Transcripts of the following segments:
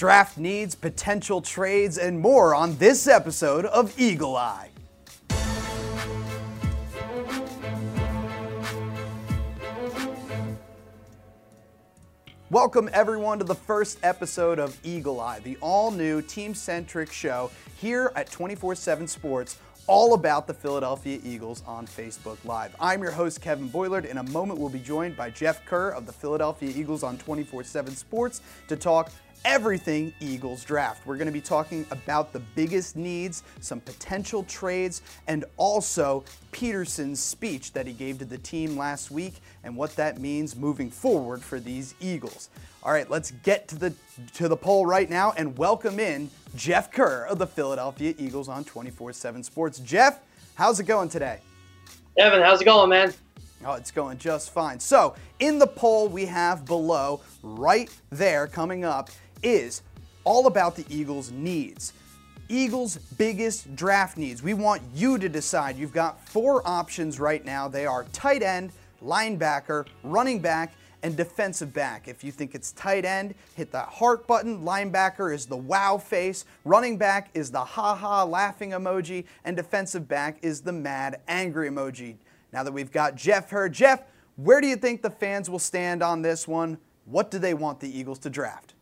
draft needs, potential trades, and more on this episode of Eagle Eye. Welcome, everyone, to the first episode of Eagle Eye, the all new team centric show here at 24 7 Sports, all about the Philadelphia Eagles on Facebook Live. I'm your host, Kevin Boylard. In a moment, we'll be joined by Jeff Kerr of the Philadelphia Eagles on 24 7 Sports to talk everything Eagles draft. We're going to be talking about the biggest needs, some potential trades, and also Pederson's speech that he gave to the team last week and what that means moving forward for these Eagles. All right, let's get to the to the poll right now and welcome in Jeff Kerr of the Philadelphia Eagles on 24/7 Sports. Jeff, how's it going today? Evan, how's it going, man? Oh, it's going just fine. So, in the poll we have below, right there coming up, is all about the Eagles' needs. Eagles' biggest draft needs. We want you to decide. You've got four options right now. They are tight end, linebacker, running back, and defensive back. If you think it's tight end, hit that heart button. Linebacker is the wow face. Running back is the ha ha laughing emoji. And defensive back is the mad angry emoji. Now that we've got Jeff here, Jeff, where do you think the fans will stand on this one? What do they want the Eagles to draft?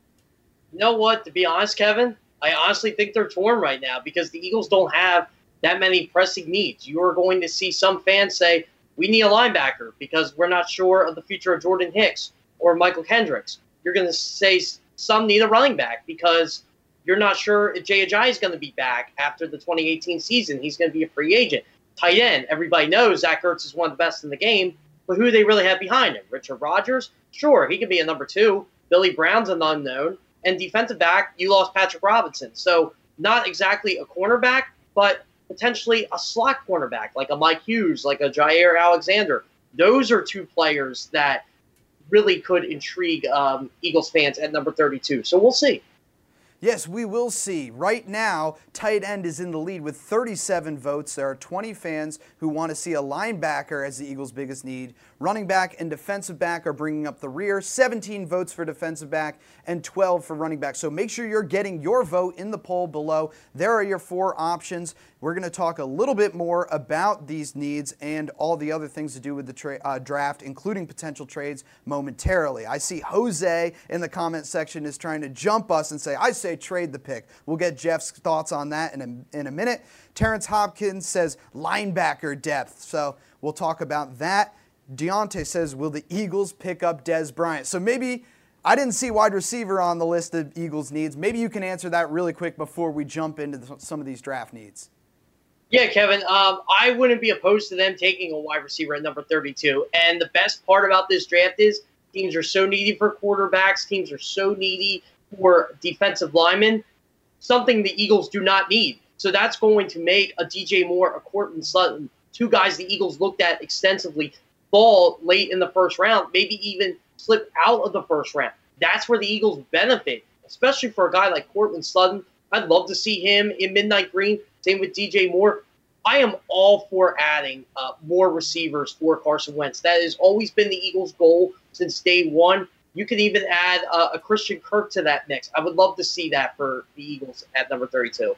You know what? To be honest, Kevin, I honestly think they're torn right now because the Eagles don't have that many pressing needs. You are going to see some fans say, we need a linebacker because we're not sure of the future of Jordan Hicks or Mychal Kendricks. You're going to say some need a running back because you're not sure if Jay Ajayi is going to be back after the 2018 season. He's going to be a free agent. Tight end, everybody knows Zach Ertz is one of the best in the game, but who do they really have behind him? Richard Rodgers? Sure, he could be a number two. Billy Brown's an unknown. And defensive back, you lost Patrick Robinson. So not exactly a cornerback, but potentially a slot cornerback like a Mike Hughes, like a Jaire Alexander. Those are two players that really could intrigue um, Eagles fans at number 32. So we'll see. Yes, we will see. Right now, tight end is in the lead with 37 votes. There are 20 fans who want to see a linebacker as the Eagles' biggest need. Running back and defensive back are bringing up the rear. 17 votes for defensive back and 12 for running back. So make sure you're getting your vote in the poll below. There are your four options. We're going to talk a little bit more about these needs and all the other things to do with the uh, draft, including potential trades momentarily. I see Jose in the comment section is trying to jump us and say, I say trade the pick. We'll get Jeff's thoughts on that in a, in a minute. Terrence Hopkins says linebacker depth. So we'll talk about that. Deontay says, Will the Eagles pick up Dez Bryant? So maybe I didn't see wide receiver on the list of Eagles needs. Maybe you can answer that really quick before we jump into the, some of these draft needs. Yeah, Kevin, um, I wouldn't be opposed to them taking a wide receiver at number 32. And the best part about this draft is teams are so needy for quarterbacks, teams are so needy for defensive linemen, something the Eagles do not need. So that's going to make a DJ Moore, a Courtland Sutton, two guys the Eagles looked at extensively, fall late in the first round, maybe even slip out of the first round. That's where the Eagles benefit, especially for a guy like Courtland Sutton. I'd love to see him in midnight green. Same with DJ Moore. I am all for adding uh, more receivers for Carson Wentz. That has always been the Eagles' goal since day one. You could even add uh, a Christian Kirk to that mix. I would love to see that for the Eagles at number 32.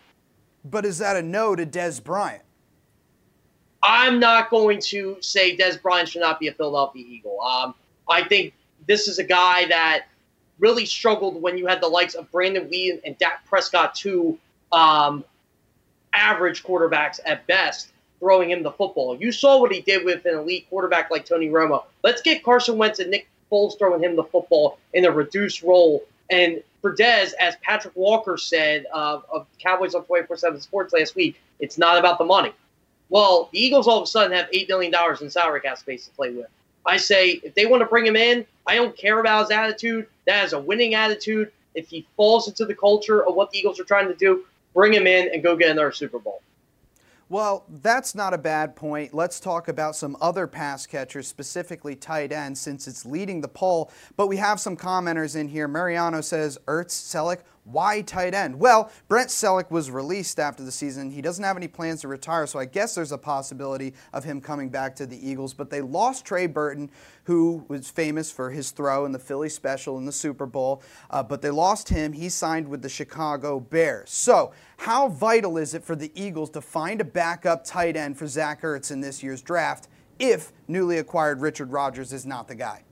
But is that a no to Dez Bryant? I'm not going to say Dez Bryant should not be a Philadelphia Eagle. Um, I think this is a guy that really struggled when you had the likes of Brandon Weeden and Dak Prescott, two um, average quarterbacks at best, throwing him the football. You saw what he did with an elite quarterback like Tony Romo. Let's get Carson Wentz and Nick Foles throwing him the football in a reduced role. And for Dez, as Patrick Walker said uh, of Cowboys on 24 7 Sports last week, it's not about the money. Well, the Eagles all of a sudden have $8 million in salary cap space to play with. I say if they want to bring him in, I don't care about his attitude. That is a winning attitude. If he falls into the culture of what the Eagles are trying to do, bring him in and go get another Super Bowl. Well, that's not a bad point. Let's talk about some other pass catchers, specifically tight ends, since it's leading the poll. But we have some commenters in here. Mariano says Ertz, Celek, Why tight end? Well, Brent Celek was released after the season. He doesn't have any plans to retire, so I guess there's a possibility of him coming back to the Eagles. But they lost Trey Burton, who was famous for his throw in the Philly special in the Super Bowl. Uh, but they lost him. He signed with the Chicago Bears. So, how vital is it for the Eagles to find a backup tight end for Zach Ertz in this year's draft if newly acquired Richard Rodgers is not the guy?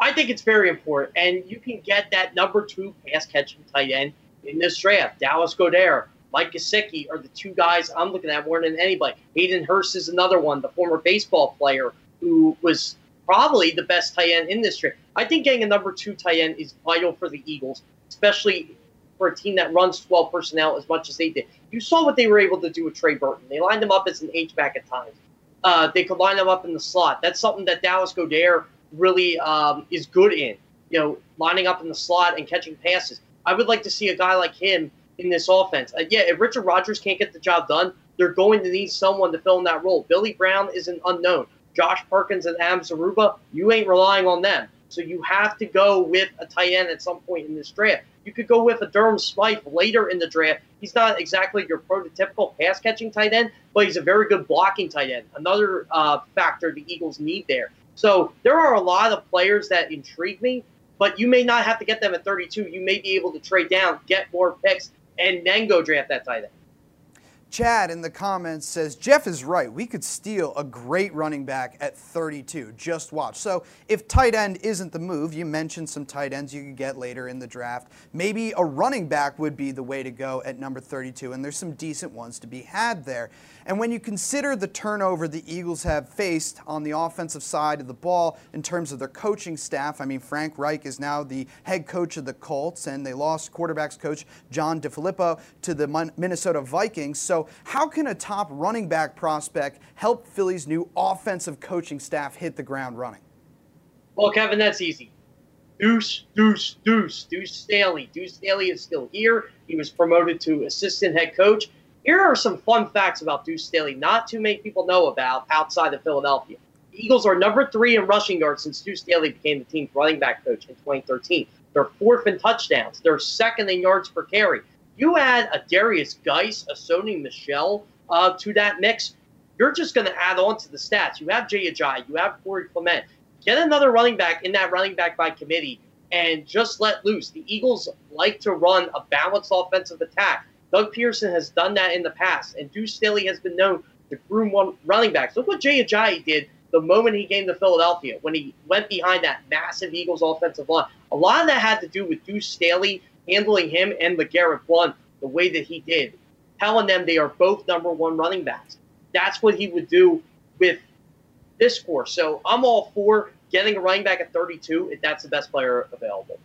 I think it's very important, and you can get that number two pass catching tight end in this draft. Dallas Goedert, Mike Gesicki are the two guys I'm looking at more than anybody. Hayden Hurst is another one, the former baseball player who was probably the best tight end in this draft. I think getting a number two tight end is vital for the Eagles, especially for a team that runs 12 personnel as much as they did. You saw what they were able to do with Trey Burton. They lined him up as an H-back at times. Uh, they could line him up in the slot. That's something that Dallas Goedert really um, is good in. You know, lining up in the slot and catching passes. I would like to see a guy like him in this offense. Uh, yeah, if Richard Rodgers can't get the job done, they're going to need someone to fill in that role. Billy Brown is an unknown. Josh Perkins and Adam Zaruba, you ain't relying on them. So you have to go with a tight end at some point in this draft. You could go with a Durham Smythe later in the draft. He's not exactly your prototypical pass catching tight end, but he's a very good blocking tight end. Another uh, factor the Eagles need there. So there are a lot of players that intrigue me, but you may not have to get them at 32. You may be able to trade down, get more picks, and then go draft that tight end. Chad in the comments says Jeff is right. We could steal a great running back at 32. Just watch. So if tight end isn't the move, you mentioned some tight ends you could get later in the draft. Maybe a running back would be the way to go at number 32, and there's some decent ones to be had there. And when you consider the turnover the Eagles have faced on the offensive side of the ball in terms of their coaching staff, I mean, Frank Reich is now the head coach of the Colts, and they lost quarterbacks coach John DeFilippo to the Minnesota Vikings. So, how can a top running back prospect help Philly's new offensive coaching staff hit the ground running? Well, Kevin, that's easy. Deuce, Deuce, Deuce, Deuce Staley. Deuce Staley is still here. He was promoted to assistant head coach. Here are some fun facts about Deuce Staley, not too many people know about outside of Philadelphia. The Eagles are number three in rushing yards since Deuce Staley became the team's running back coach in 2013. They're fourth in touchdowns. They're second in yards per carry. You add a Derrius Guice, a Sony Michel uh, to that mix, you're just going to add on to the stats. You have Jay Ajayi, you have Corey Clement. Get another running back in that running back by committee and just let loose. The Eagles like to run a balanced offensive attack. Doug Pederson has done that in the past, and Deuce Staley has been known to groom one running backs. Look what Jay Ajayi did the moment he came to Philadelphia when he went behind that massive Eagles offensive line. A lot of that had to do with Deuce Staley handling him and LeGarrette Blunt the way that he did, telling them they are both number one running backs. That's what he would do with this course. So I'm all for getting a running back at 32 if that's the best player available.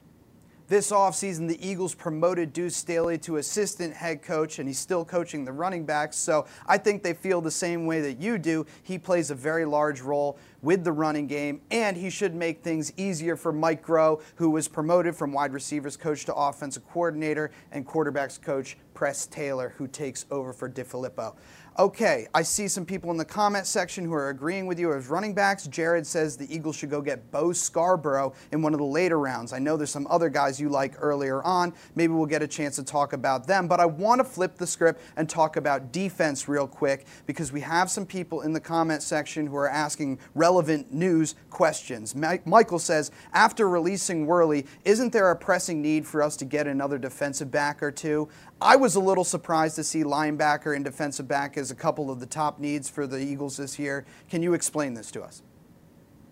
This offseason, the Eagles promoted Deuce Staley to assistant head coach, and he's still coaching the running backs. So I think they feel the same way that you do. He plays a very large role with the running game, and he should make things easier for Mike Groh, who was promoted from wide receivers coach to offensive coordinator, and quarterbacks coach Press Taylor, who takes over for DeFilippo. Okay, I see some people in the comment section who are agreeing with you as running backs. Jared says the Eagles should go get Bo Scarborough in one of the later rounds. I know there's some other guys you like earlier on. Maybe we'll get a chance to talk about them. But I want to flip the script and talk about defense real quick because we have some people in the comment section who are asking relevant news questions. Michael says, after releasing Worley, isn't there a pressing need for us to get another defensive back or two? I was a little surprised to see linebacker and defensive back as a couple of the top needs for the Eagles this year. Can you explain this to us?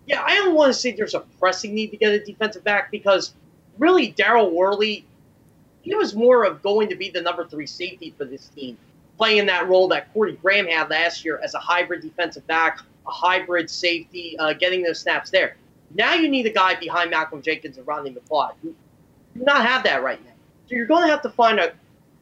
Yeah, I don't want to say there's a pressing need to get a defensive back because really Daryl Worley, he was more of going to be the number three safety for this team, playing that role that Corey Graham had last year as a hybrid defensive back, a hybrid safety, uh, getting those snaps there. Now you need a guy behind Malcolm Jenkins and Rodney McLeod. You do not have that right now. So you're going to have to find a,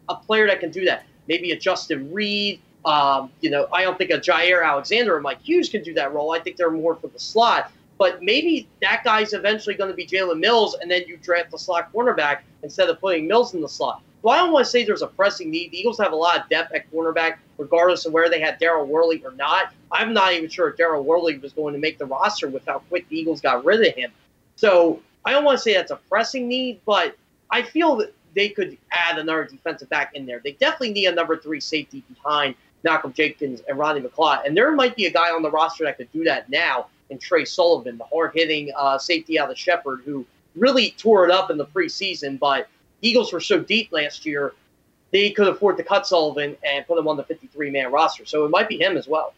a player that can do that. Maybe a Justin Reid. um, you know, I don't think a Jaire Alexander or Mike Hughes can do that role. I think they're more for the slot. But maybe that guy's eventually going to be Jalen Mills, and then you draft the slot cornerback instead of putting Mills in the slot. So I don't want to say there's a pressing need. The Eagles have a lot of depth at cornerback, regardless of where they had Daryl Worley or not. I'm not even sure if Daryl Worley was going to make the roster with how quick the Eagles got rid of him. So I don't want to say that's a pressing need, but I feel that they could add another defensive back in there. They definitely need a number three safety behind Malcolm Jenkins and Ronnie McLeod. And there might be a guy on the roster that could do that now in Tre Sullivan, the hard hitting uh, safety out of Shepherd, who really tore it up in the preseason. But Eagles were so deep last year, they could afford to cut Sullivan and put him on the 53 man roster. So it might be him as well.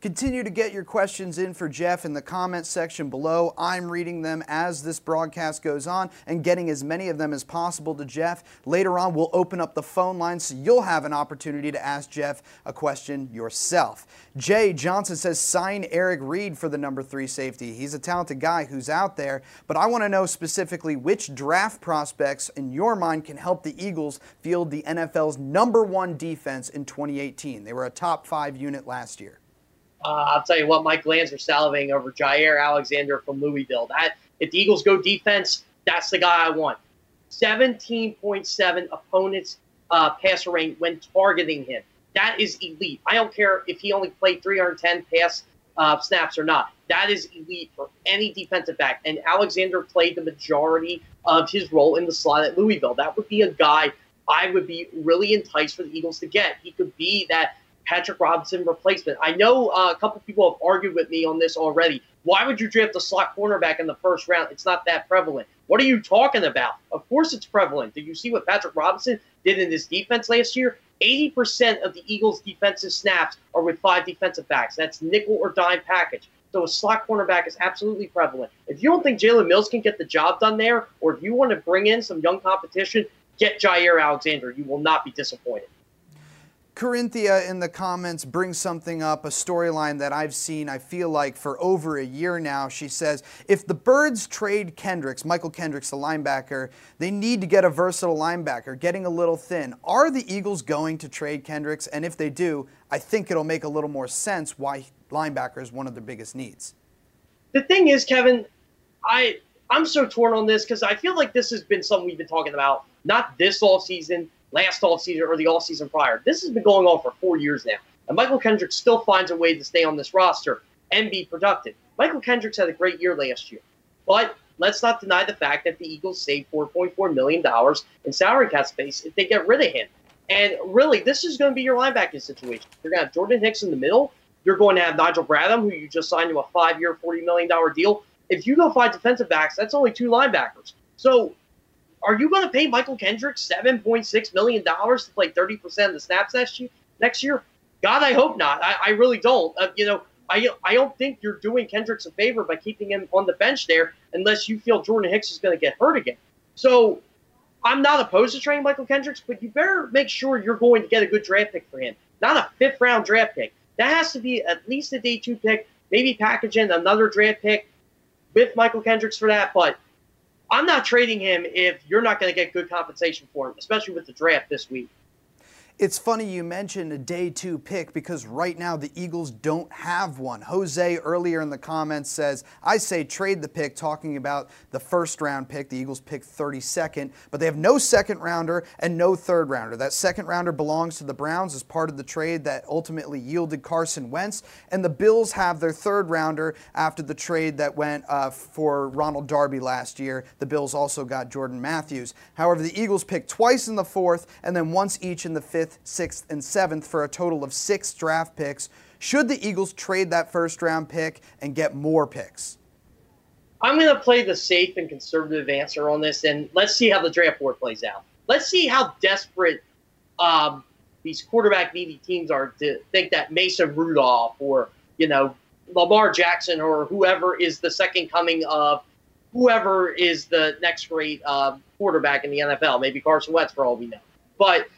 Continue to get your questions in for Jeff in the comments section below. I'm reading them as this broadcast goes on and getting as many of them as possible to Jeff. Later on, we'll open up the phone line so you'll have an opportunity to ask Jeff a question yourself. Jay Johnson says, sign Eric Reid for the number three safety. He's a talented guy who's out there, but I want to know specifically which draft prospects in your mind can help the Eagles field the NFL's number one defense in 2018. They were a top five unit last year. Uh, I'll tell you what, Mike Lands are salivating over Jaire Alexander from Louisville. That if the Eagles go defense, that's the guy I want. 17.7 opponents uh, passer range when targeting him. That is elite. I don't care if he only played 310 pass uh, snaps or not. That is elite for any defensive back. And Alexander played the majority of his role in the slot at Louisville. That would be a guy I would be really enticed for the Eagles to get. He could be that Patrick Robinson replacement. I know uh, a couple people have argued with me on this already. Why would you draft a slot cornerback in the first round? It's not that prevalent. What are you talking about? Of course it's prevalent. Did you see what Patrick Robinson did in this defense last year? 80% of the Eagles' defensive snaps are with five defensive backs. That's nickel or dime package. So a slot cornerback is absolutely prevalent. If you don't think Jalen Mills can get the job done there, or if you want to bring in some young competition, get Jaire Alexander. You will not be disappointed. Corinthia in the comments brings something up, a storyline that I've seen, I feel like, for over a year now. She says, if the Birds trade Kendricks, Mychal Kendricks, the linebacker, they need to get a versatile linebacker, getting a little thin. Are the Eagles going to trade Kendricks? And if they do, I think it'll make a little more sense why linebacker is one of their biggest needs. The thing is, Kevin, I I'm so torn on this because I feel like this has been something we've been talking about, not this all season, last offseason or the offseason prior. This has been going on for four years now. And Mychal Kendricks still finds a way to stay on this roster and be productive. Mychal Kendricks had a great year last year. But let's not deny the fact that the Eagles saved $4.4 million in salary cap space if they get rid of him. And really, this is going to be your linebacking situation. You're going to have Jordan Hicks in the middle. You're going to have Nigel Bradham, who you just signed to a five year, $40 million deal. If you go five defensive backs, that's only two linebackers. So are you going to pay Michael point six million dollars to play thirty percent of the snaps next year? Next year, God, I hope not. I, I really don't. Uh, you know, I I don't think you're doing Kendricks a favor by keeping him on the bench there, unless you feel Jordan Hicks is going to get hurt again. So. I'm not opposed to trading Mychal Kendricks, but you better make sure you're going to get a good draft pick for him, not a fifth round draft pick. That has to be at least a day two pick, maybe package in another draft pick with Mychal Kendricks for that. But I'm not trading him if you're not going to get good compensation for him, especially with the draft this week. It's funny you mentioned a day two pick because right now the Eagles don't have one. Jose earlier in the comments says, I say trade the pick, talking about the first round pick. The Eagles pick 32nd, but they have no second rounder and no third rounder. That second rounder belongs to the Browns as part of the trade that ultimately yielded Carson Wentz, and the Bills have their third rounder after the trade that went uh, for Ronald Darby last year. The Bills also got Jordan Matthews. However, the Eagles picked twice in the fourth and then once each in the fifth fifth, sixth, and seventh for a total of six draft picks. Should the Eagles trade that first round pick and get more picks? I'm going to play the safe and conservative answer on this, and let's see how the draft board plays out. Let's see how desperate um, these quarterback needy teams are to think that Mason Rudolph or you know Lamar Jackson or whoever is the second coming of whoever is the next great uh, quarterback in the NFL. Maybe Carson Wentz for all we know. But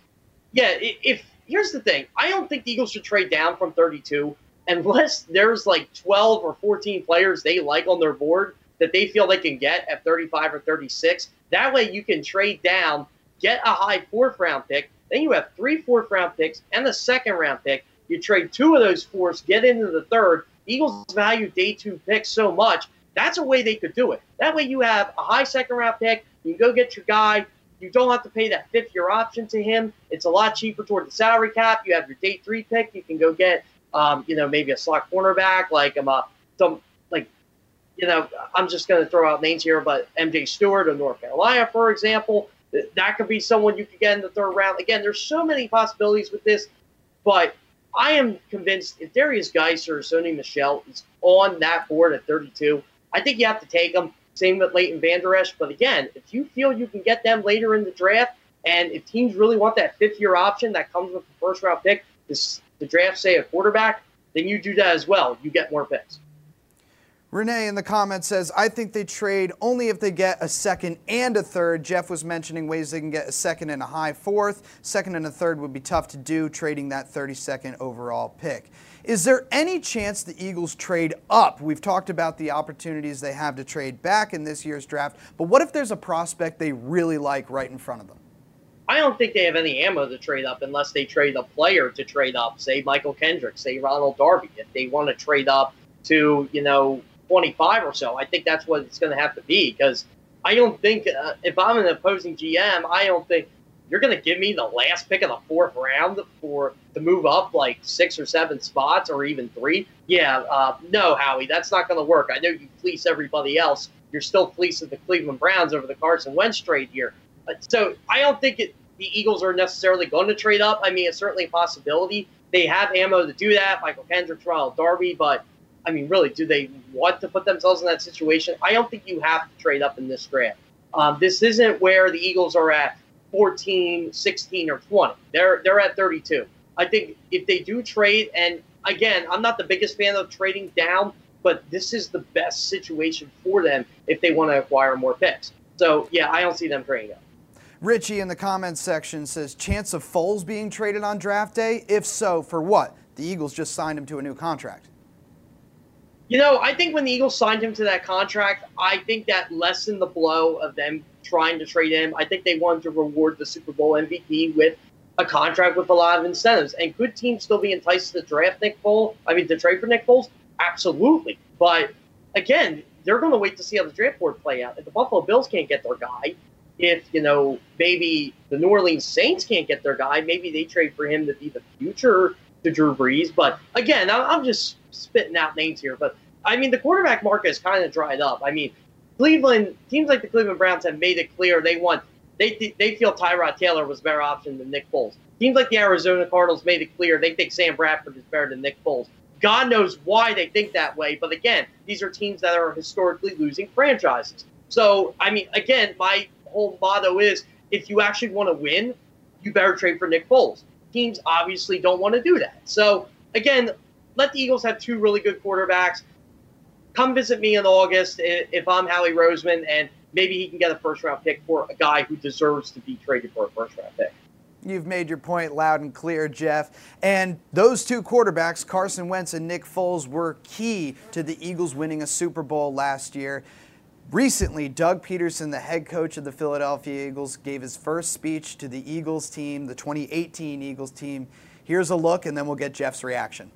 yeah, if here's the thing, I don't think the Eagles should trade down from 32 unless there's like 12 or 14 players they like on their board that they feel they can get at 35 or 36. That way you can trade down, get a high fourth round pick. Then you have three fourth round picks and the second round pick. You trade two of those fours, get into the third. Eagles value day two picks so much. That's a way they could do it. That way you have a high second round pick. You can go get your guy. You don't have to pay that fifth year option to him. It's a lot cheaper toward the salary cap. You have your day three pick. You can go get, um, you know, maybe a slot cornerback like um, uh, some like, you know, I'm just going to throw out names here, but MJ Stewart of North Carolina, for example. That could be someone you could get in the third round. Again, there's so many possibilities with this, but I am convinced if Derrius Guice or Sony Michel is on that board at 32, I think you have to take them. Same with Leighton Vander Esch. But again, if you feel you can get them later in the draft, and if teams really want that fifth year option that comes with the first round pick, this, the draft, say, a quarterback, then you do that as well. You get more picks. Renee in the comments says, I think they trade only if they get a second and a third. Jeff was mentioning ways they can get a second and a high fourth. Second and a third would be tough to do, trading that 32nd overall pick. Is there any chance the Eagles trade up? We've talked about the opportunities they have to trade back in this year's draft, but what if there's a prospect they really like right in front of them? I don't think they have any ammo to trade up unless they trade a player to trade up, say Michael Kendrick, say Ronald Darby. If they want to trade up to, you know, 25 or so. I think that's what it's going to have to be because I don't think uh, if I'm an opposing GM, I don't think you're going to give me the last pick of the fourth round for to move up like six or seven spots or even three. Yeah, uh, no, Howie, that's not going to work. I know you fleece everybody else. You're still fleecing the Cleveland Browns over the Carson Wentz trade here. So I don't think it, the Eagles are necessarily going to trade up. I mean, it's certainly a possibility. They have ammo to do that. Michael Kendrick, Ronald Darby, but I mean, really, do they want to put themselves in that situation? I don't think you have to trade up in this draft. Um, this isn't where the Eagles are at 14, 16, or 20. They're they're at 32. I think if they do trade, and again, I'm not the biggest fan of trading down, but this is the best situation for them if they want to acquire more picks. So yeah, I don't see them trading up. Richie in the comments section says chance of Foles being traded on draft day. If so, for what? The Eagles just signed him to a new contract. You know, I think when the Eagles signed him to that contract, I think that lessened the blow of them trying to trade him. I think they wanted to reward the Super Bowl MVP with a contract with a lot of incentives. And could teams still be enticed to draft Nick Foles? I mean, to trade for Nick Foles? Absolutely. But again, they're going to wait to see how the draft board play out. If the Buffalo Bills can't get their guy, if you know maybe the New Orleans Saints can't get their guy, maybe they trade for him to be the future to Drew Brees. But again, I'm just spitting out names here, but I mean, the quarterback market is kind of dried up. I mean, Cleveland teams like the Cleveland Browns have made it clear they want they they feel Tyrod Taylor was a better option than Nick Foles. Teams like the Arizona Cardinals made it clear they think Sam Bradford is better than Nick Foles. God knows why they think that way, but again, these are teams that are historically losing franchises. So, I mean, again, my whole motto is if you actually want to win, you better trade for Nick Foles. Teams obviously don't want to do that. So, again, let the Eagles have two really good quarterbacks. Come visit me in August if I'm Howie Roseman, and maybe he can get a first round pick for a guy who deserves to be traded for a first round pick. You've made your point loud and clear, Jeff. And those two quarterbacks, Carson Wentz and Nick Foles, were key to the Eagles winning a Super Bowl last year. Recently, Doug Pederson, the head coach of the Philadelphia Eagles, gave his first speech to the Eagles team, the 2018 Eagles team. Here's a look, and then we'll get Jeff's reaction.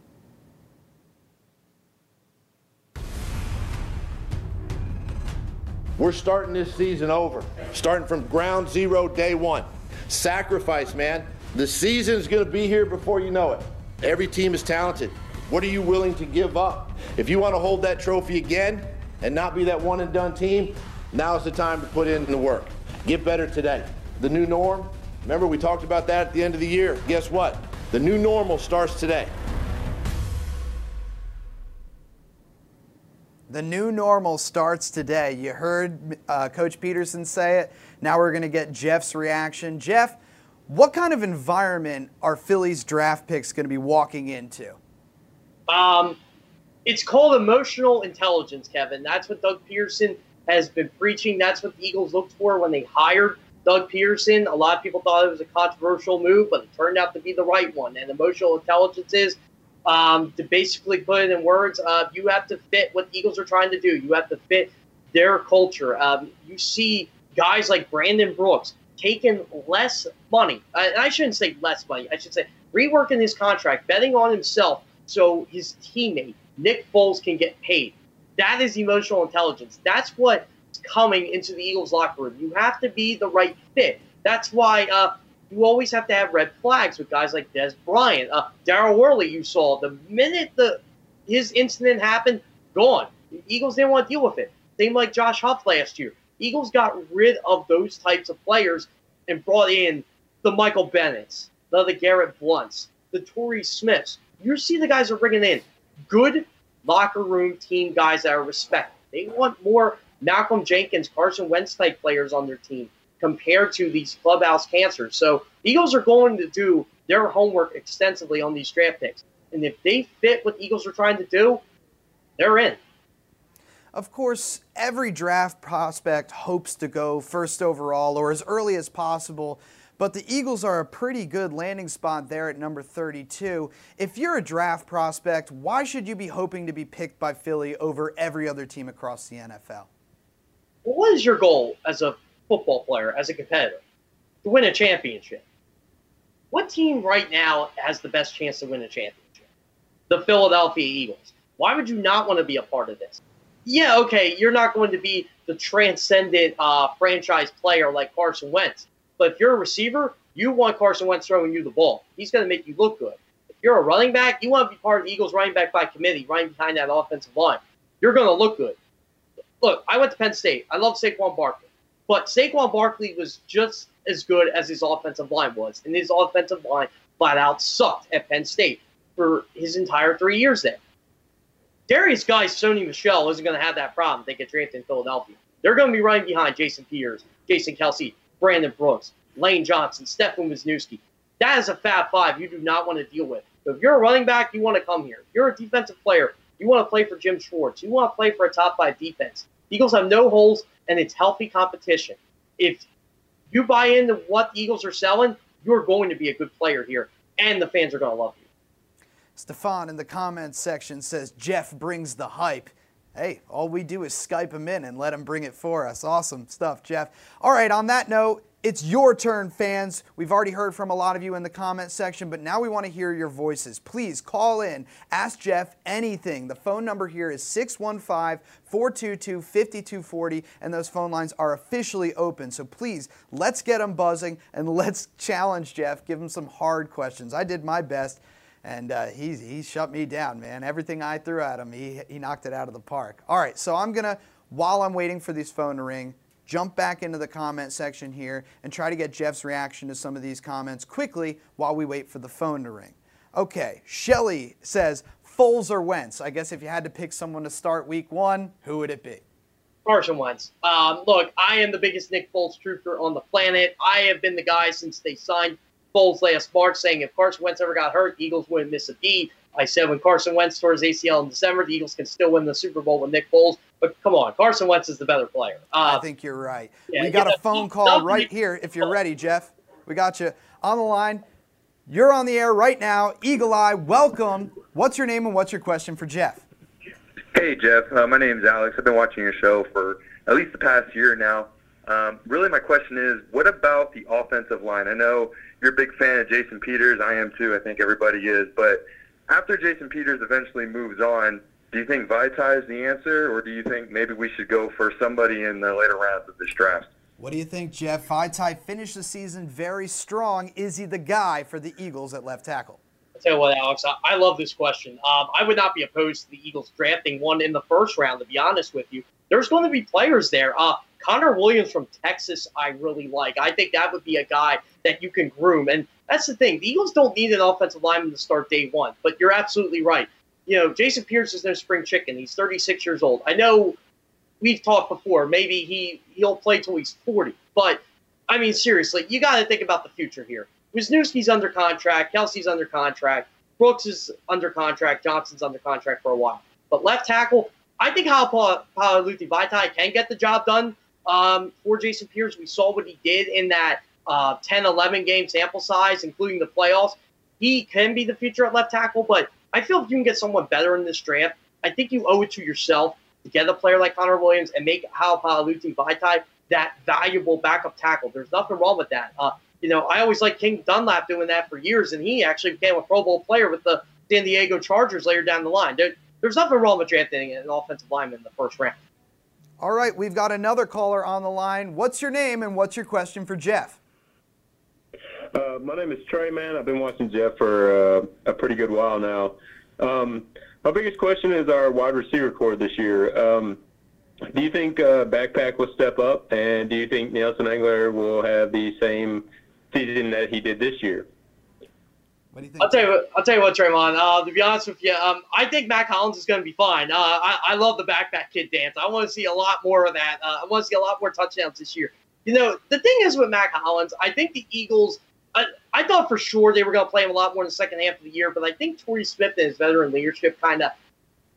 We're starting this season over, starting from ground zero, day one. Sacrifice, man. The season's going to be here before you know it. Every team is talented. What are you willing to give up? If you want to hold that trophy again and not be that one and done team, now's the time to put in the work. Get better today. The new norm, remember we talked about that at the end of the year. Guess what? The new normal starts today. The new normal starts today. You heard uh, Coach Pederson say it. Now we're going to get Jeff's reaction. Jeff, what kind of environment are Philly's draft picks going to be walking into? Um, it's called emotional intelligence, Kevin. That's what Doug Pederson has been preaching. That's what the Eagles looked for when they hired Doug Pederson. A lot of people thought it was a controversial move, but it turned out to be the right one. And emotional intelligence is um, to basically put it in words, uh, you have to fit what the Eagles are trying to do. You have to fit their culture. Um, you see guys like Brandon Brooks taking less money. I, I shouldn't say less money. I should say reworking his contract, betting on himself so his teammate Nick Foles can get paid. That is emotional intelligence. That's what's coming into the Eagles locker room. You have to be the right fit. That's why uh, you always have to have red flags with guys like Dez Bryant. Uh, Daryl Worley, you saw the minute the his incident happened, gone. The Eagles didn't want to deal with it. Same like Josh Huff last year. Eagles got rid of those types of players, and brought in the Michael Bennett's, the, LeGarrette Blunts, the Torrey Smiths. You see the guys are bringing in good locker room team guys that are respected. They want more Malcolm Jenkins, Carson Wentz type players on their team compared to these clubhouse cancers. So Eagles are going to do their homework extensively on these draft picks. And if they fit what the Eagles are trying to do, they're in. Of course, every draft prospect hopes to go first overall or as early as possible, but the Eagles are a pretty good landing spot there at number 32. If you're a draft prospect, why should you be hoping to be picked by Philly over every other team across the NFL? What is your goal as a football player, as a competitor? To win a championship. What team right now has the best chance to win a championship? The Philadelphia Eagles. Why would you not want to be a part of this? Yeah, okay, you're not going to be the transcendent uh, franchise player like Carson Wentz. But if you're a receiver, you want Carson Wentz throwing you the ball. He's going to make you look good. If you're a running back, you want to be part of the Eagles running back by committee, running behind that offensive line. You're going to look good. Look, I went to Penn State. I love Saquon Barkley. But Saquon Barkley was just as good as his offensive line was. And his offensive line flat out sucked at Penn State for his entire three years there. Derrius Guice, Sony Michel isn't going to have that problem. They get drafted in Philadelphia. They're going to be running behind Jason Peters, Jason Kelce, Brandon Brooks, Lane Johnson, Stefan Wisniewski. That is a Fab Five you do not want to deal with. So if you're a running back, you want to come here. If you're a defensive player, you want to play for Jim Schwartz. You want to play for a top five defense. Eagles have no holes, and it's healthy competition. If you buy into what the Eagles are selling, you're going to be a good player here, and the fans are going to love you. Stefan in the comments section says Jeff brings the hype. Hey, all we do is Skype him in and let him bring it for us. Awesome stuff, Jeff. All right, on that note, it's your turn, fans. We've already heard from a lot of you in the comment section, but now we want to hear your voices. Please call in, ask Jeff anything. The phone number here is 615 422 5240, and those phone lines are officially open. So please, let's get them buzzing and let's challenge Jeff. Give him some hard questions. I did my best and uh, he, he shut me down, man. Everything I threw at him, he, he knocked it out of the park. All right, so I'm going to, while I'm waiting for this phone to ring, jump back into the comment section here and try to get Jeff's reaction to some of these comments quickly while we wait for the phone to ring. Okay, Shelly says, Foles or Wentz? I guess if you had to pick someone to start week one, who would it be? Carson Wentz. Um, look, I am the biggest Nick Foles trooper on the planet. I have been the guy since they signed Foles last March saying if Carson Wentz ever got hurt, Eagles wouldn't miss a beat. I said when Carson Wentz tore his ACL in December, the Eagles can still win the Super Bowl with Nick Foles. But come on, Carson Wentz is the better player. Uh, I think you're right. Yeah, we got yeah, a phone call right here. If you're ready, Jeff, we got you on the line. You're on the air right now. Eagle Eye, welcome. What's your name and what's your question for Jeff? Hey, Jeff. Uh, my name's Alex. I've been watching your show for at least the past year now. Um, really, my question is, what about the offensive line? I know you're a big fan of Jason Peters. I am too. I think everybody is. But after Jason Peters eventually moves on, do you think Vaitai is the answer, or do you think maybe we should go for somebody in the later rounds of this draft? What do you think, Jeff? Vaitai finished the season very strong. Is he the guy for the Eagles at left tackle? I'll tell you what, Alex, I, I love this question. Um, I would not be opposed to the Eagles drafting one in the first round, to be honest with you. There's going to be players there. Uh, Connor Williams from Texas, I really like. I think that would be a guy that you can groom. And that's the thing. The Eagles don't need an offensive lineman to start day one, but you're absolutely right. You know, Jason Pierce is no spring chicken. He's 36 years old. I know we've talked before. Maybe he, he'll play till he's 40. But, I mean, seriously, you got to think about the future here. Wisniewski's under contract. Kelce's under contract. Brooks is under contract. Johnson's under contract for a while. But left tackle, I think how Halapoulivaati Vaitai can get the job done um, for Jason Pierce. We saw what he did in that uh, 10, 11 game sample size, including the playoffs. He can be the future at left tackle, but I feel if you can get someone better in this draft, I think you owe it to yourself to get a player like Connor Williams and make Halapoulivaati Vaitai that valuable backup tackle. There's nothing wrong with that. Uh, you know, I always like King Dunlap doing that for years, and he actually became a Pro Bowl player with the San Diego Chargers later down the line. There, there's nothing wrong with drafting an offensive lineman in the first round. All right, we've got another caller on the line. What's your name and what's your question for Jeff? Uh, my name is Trey, man. I've been watching Jeff for uh, a pretty good while now. Um, my biggest question is our wide receiver corps this year. Um, Do you think uh, Backpack will step up, and do you think Nelson Agholor will have the same season that he did this year? What do you think? I'll tell you what. I'll tell you what, Draymond. Uh, to be honest with you, um, I think Mack Hollins is going to be fine. Uh, I, I love the backpack kid dance. I want to see a lot more of that. Uh, I want to see a lot more touchdowns this year. You know, the thing is with Mack Hollins, I think the Eagles. I, thought for sure they were going to play him a lot more in the second half of the year, but I think Torrey Smith and his veteran leadership kind of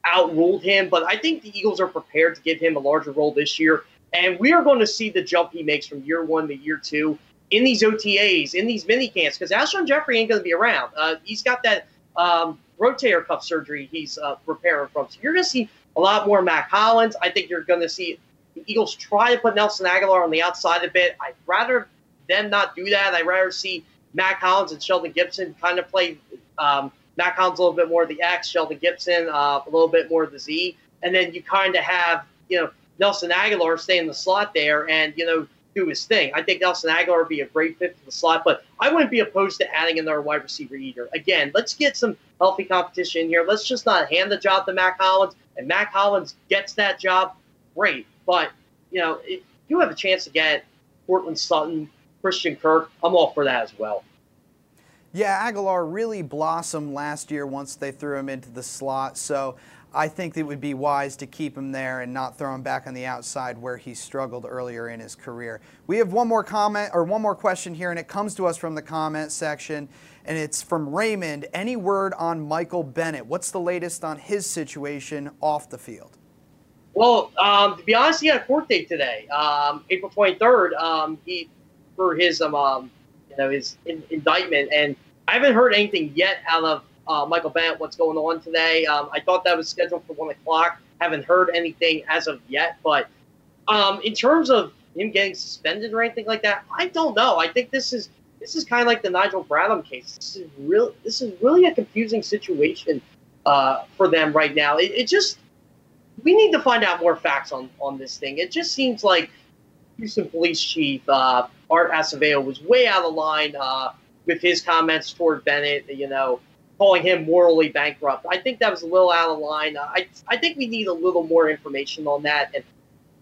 outruled him. But I think the Eagles are prepared to give him a larger role this year, and we are going to see the jump he makes from year one to year two in these OTAs, in these mini camps, because Alshon Jeffery ain't going to be around. Uh, he's got that um, rotator cuff surgery he's uh, repairing from. So you're going to see a lot more Mack Hollins. I think you're going to see the Eagles try to put Nelson Agholor on the outside a bit. I'd rather them not do that. I'd rather see Mack Hollins and Shelton Gibson kind of play um, Mack Hollins a little bit more of the X, Shelton Gibson uh, a little bit more of the Z. And then you kind of have, you know, Nelson Agholor stay in the slot there and, you know, do his thing. I think Nelson Agholor would be a great fit for the slot, but I wouldn't be opposed to adding another wide receiver either. Again, let's get some healthy competition here. Let's just not hand the job to Mack Hollins, and Mack Hollins gets that job, great. But, you know, if you have a chance to get Courtland Sutton, Christian Kirk, I'm all for that as well. Yeah, Agholor really blossomed last year once they threw him into the slot. So I think it would be wise to keep him there and not throw him back on the outside where he struggled earlier in his career. We have one more comment or one more question here, and it comes to us from the comment section, and it's from Raymond. Any word on Michael Bennett? What's the latest on his situation off the field? Well, um, to be honest, he had a court date today, um, April 23rd. Um, he for his um, um you know his in, indictment, and I haven't heard anything yet out of uh, Michael Bennett what's going on today. Um, I thought that was scheduled for one o'clock. Haven't heard anything as of yet, but um, in terms of him getting suspended or anything like that, I don't know. I think this is this is kind of like the Nigel Bradham case. This is real. This is really a confusing situation uh, for them right now. It, it, just we need to find out more facts on on this thing. It just seems like Houston Police Chief uh, Art Acevedo was way out of line uh, with his comments toward Bennett. You know, calling him morally bankrupt. I think that was a little out of line. I, I think we need a little more information on that, and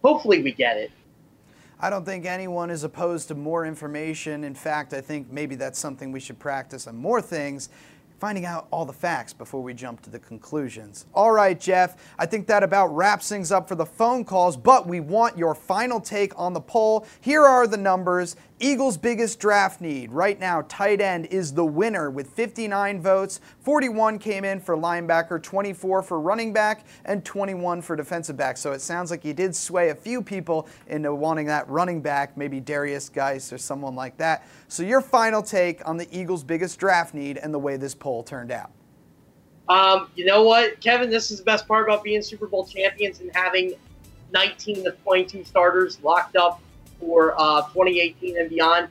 hopefully we get it. I don't think anyone is opposed to more information. In fact, I think maybe that's something we should practice on more things finding out all the facts before we jump to the conclusions. All right, Jeff, I think that about wraps things up for the phone calls, but we want your final take on the poll. Here are the numbers. Eagles' biggest draft need right now, tight end is the winner with 59 votes. 41 came in for linebacker, 24 for running back, and 21 for defensive back. So it sounds like you did sway a few people into wanting that running back, maybe Derrius Guice or someone like that. So your final take on the Eagles' biggest draft need and the way this poll turned out. Um, you know what, Kevin? This is the best part about being Super Bowl champions and having 19 of 22 starters locked up for uh, 2018 and beyond,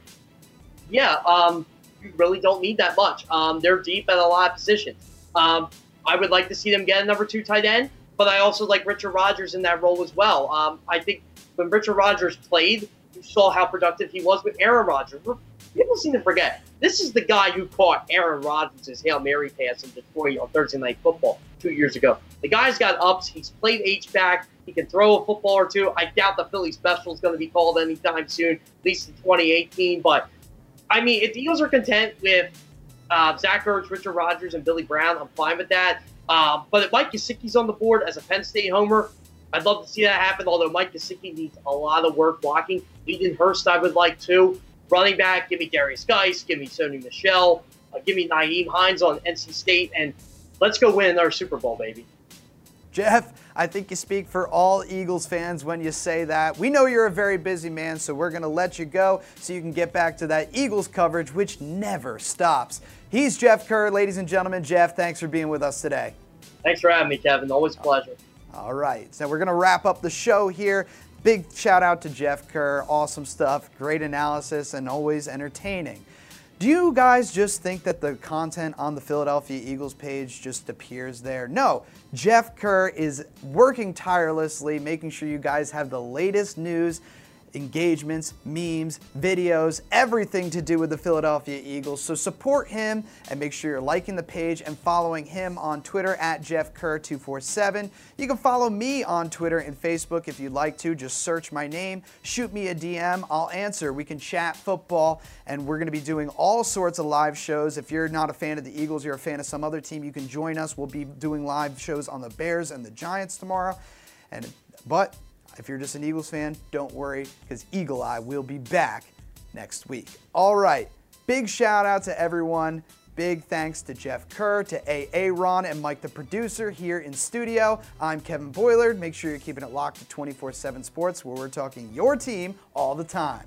yeah, um, you really don't need that much. Um, they're deep at a lot of positions. Um, I would like to see them get a number two tight end, but I also like Richard Rodgers in that role as well. Um, I think when Richard Rodgers played, you saw how productive he was with Aaron Rodgers. People seem to forget this is the guy who caught Aaron Rodgers' Hail Mary pass in Detroit on Thursday Night Football two years ago. The guy's got ups. He's played H-back. He can throw a football or two. I doubt the Philly special is going to be called anytime soon, at least in 2018. But, I mean, if the Eagles are content with uh, Zach Ertz, Richard Rodgers, and Billy Brown, I'm fine with that. Uh, but if Mike Gesicki's on the board as a Penn State homer, I'd love to see that happen, although Mike Gesicki needs a lot of work blocking. Hayden Hurst, I would like too. Running back, give me Derrius Guice, give me Sony Michel, uh, give me Nyheim Hines on NC State, and let's go win our Super Bowl, baby. Jeff, I think you speak for all Eagles fans when you say that. We know you're a very busy man, so we're going to let you go so you can get back to that Eagles coverage, which never stops. He's Jeff Kerr. Ladies and gentlemen, Jeff, thanks for being with us today. Thanks for having me, Kevin. Always a pleasure. All right. So we're going to wrap up the show here. Big shout out to Jeff Kerr. Awesome stuff. Great analysis and always entertaining. Do you guys just think that the content on the Philadelphia Eagles page just appears there? No, Jeff Kerr is working tirelessly, making sure you guys have the latest news engagements, memes, videos, everything to do with the Philadelphia Eagles. So support him and make sure you're liking the page and following him on Twitter at Jeff Kerr247. You can follow me on Twitter and Facebook if you'd like to. Just search my name, shoot me a DM, I'll answer. We can chat football, and we're going to be doing all sorts of live shows. If you're not a fan of the Eagles, you're a fan of some other team, you can join us. We'll be doing live shows on the Bears and the Giants tomorrow. And but if you're just an Eagles fan, don't worry, because Eagle Eye will be back next week. All right, big shout out to everyone. Big thanks to Jeff Kerr, to AA Ron, and Mike, the producer, here in studio. I'm Kevin Boylard. Make sure you're keeping it locked to 24 7 Sports, where we're talking your team all the time.